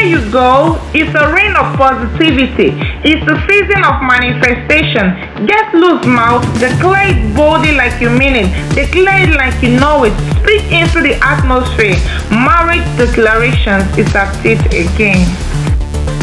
Everywhere you go, it's a rain of positivity. It's a season of manifestation. Get loose, mouth. Declare it boldly like you mean it. Declare it like you know it. Speak into the atmosphere. Marriage declarations is at it again.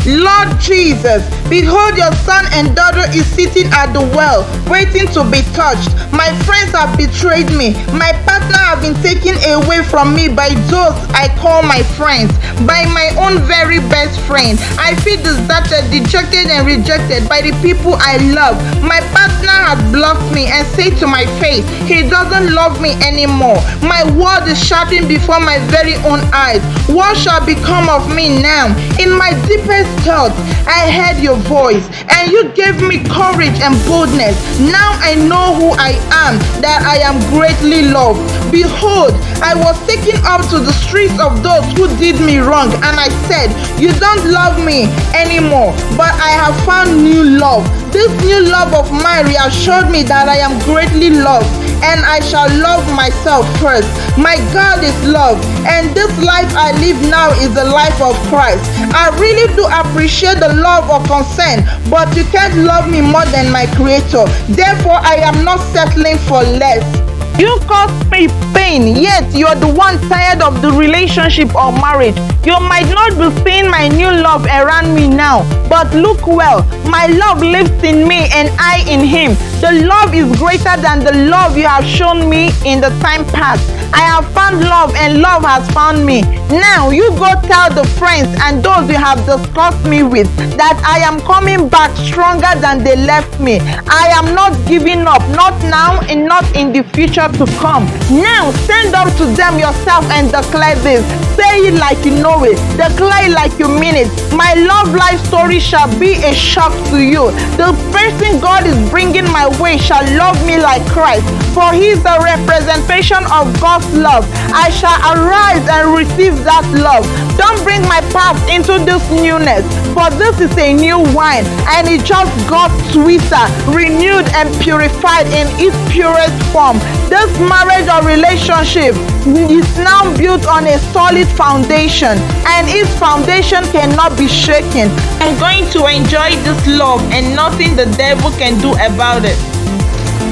Lord Jesus, behold your son and daughter is sitting at the well, waiting to be touched. My friends have betrayed me. My partner have been taken away from me by those I call my friends, by my own very best friend. I feel deserted, dejected, and rejected by the people I love. My partner has blocked me and said to my face, he doesn't love me anymore. My world is shattered before my very own eyes. What shall become of me now? In my deepest thoughts, I heard your voice, and you gave me courage and boldness. Now I know who I am, that I am greatly loved. Behold, I was taken up to the streets of those who did me wrong, and I said, You don't love me anymore, but I have found new love. This new love of mine reassured me that I am greatly loved and I shall love myself first. My God is love, and this life I live now is the life of Christ. I really do appreciate the love of concern, but you can't love me more than my Creator. Therefore, I am not settling for less. You cause me pain, yet you're the one tired of the relationship or marriage. You might not be seeing my new love around me now, but look well. My love lives in me and I in him. The love is greater than the love you have shown me in the time past. I have found love and love has found me. Now you go tell the friends and those you have discussed me with that I am coming back stronger than they left me. I am not giving up, not now and not in the future to come. Now stand up to them yourself and declare this. Say it like you know it. Declare it like you mean it. My love life story shall be a shock to you. The person God is bringing my way shall love me like Christ, for he is the representation of Love. I shall arise and receive that love. Don't bring my past into this newness, for this is a new wine and it just got sweeter, renewed and purified in its purest form. This marriage or relationship is now built on a solid foundation and its foundation cannot be shaken. I'm going to enjoy this love and nothing the devil can do about it.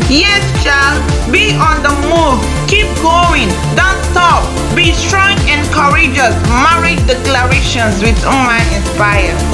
Yes, child, be on the move. Keep going. Don't stop. Be strong and courageous. Marriage declarations with Uma Inspire.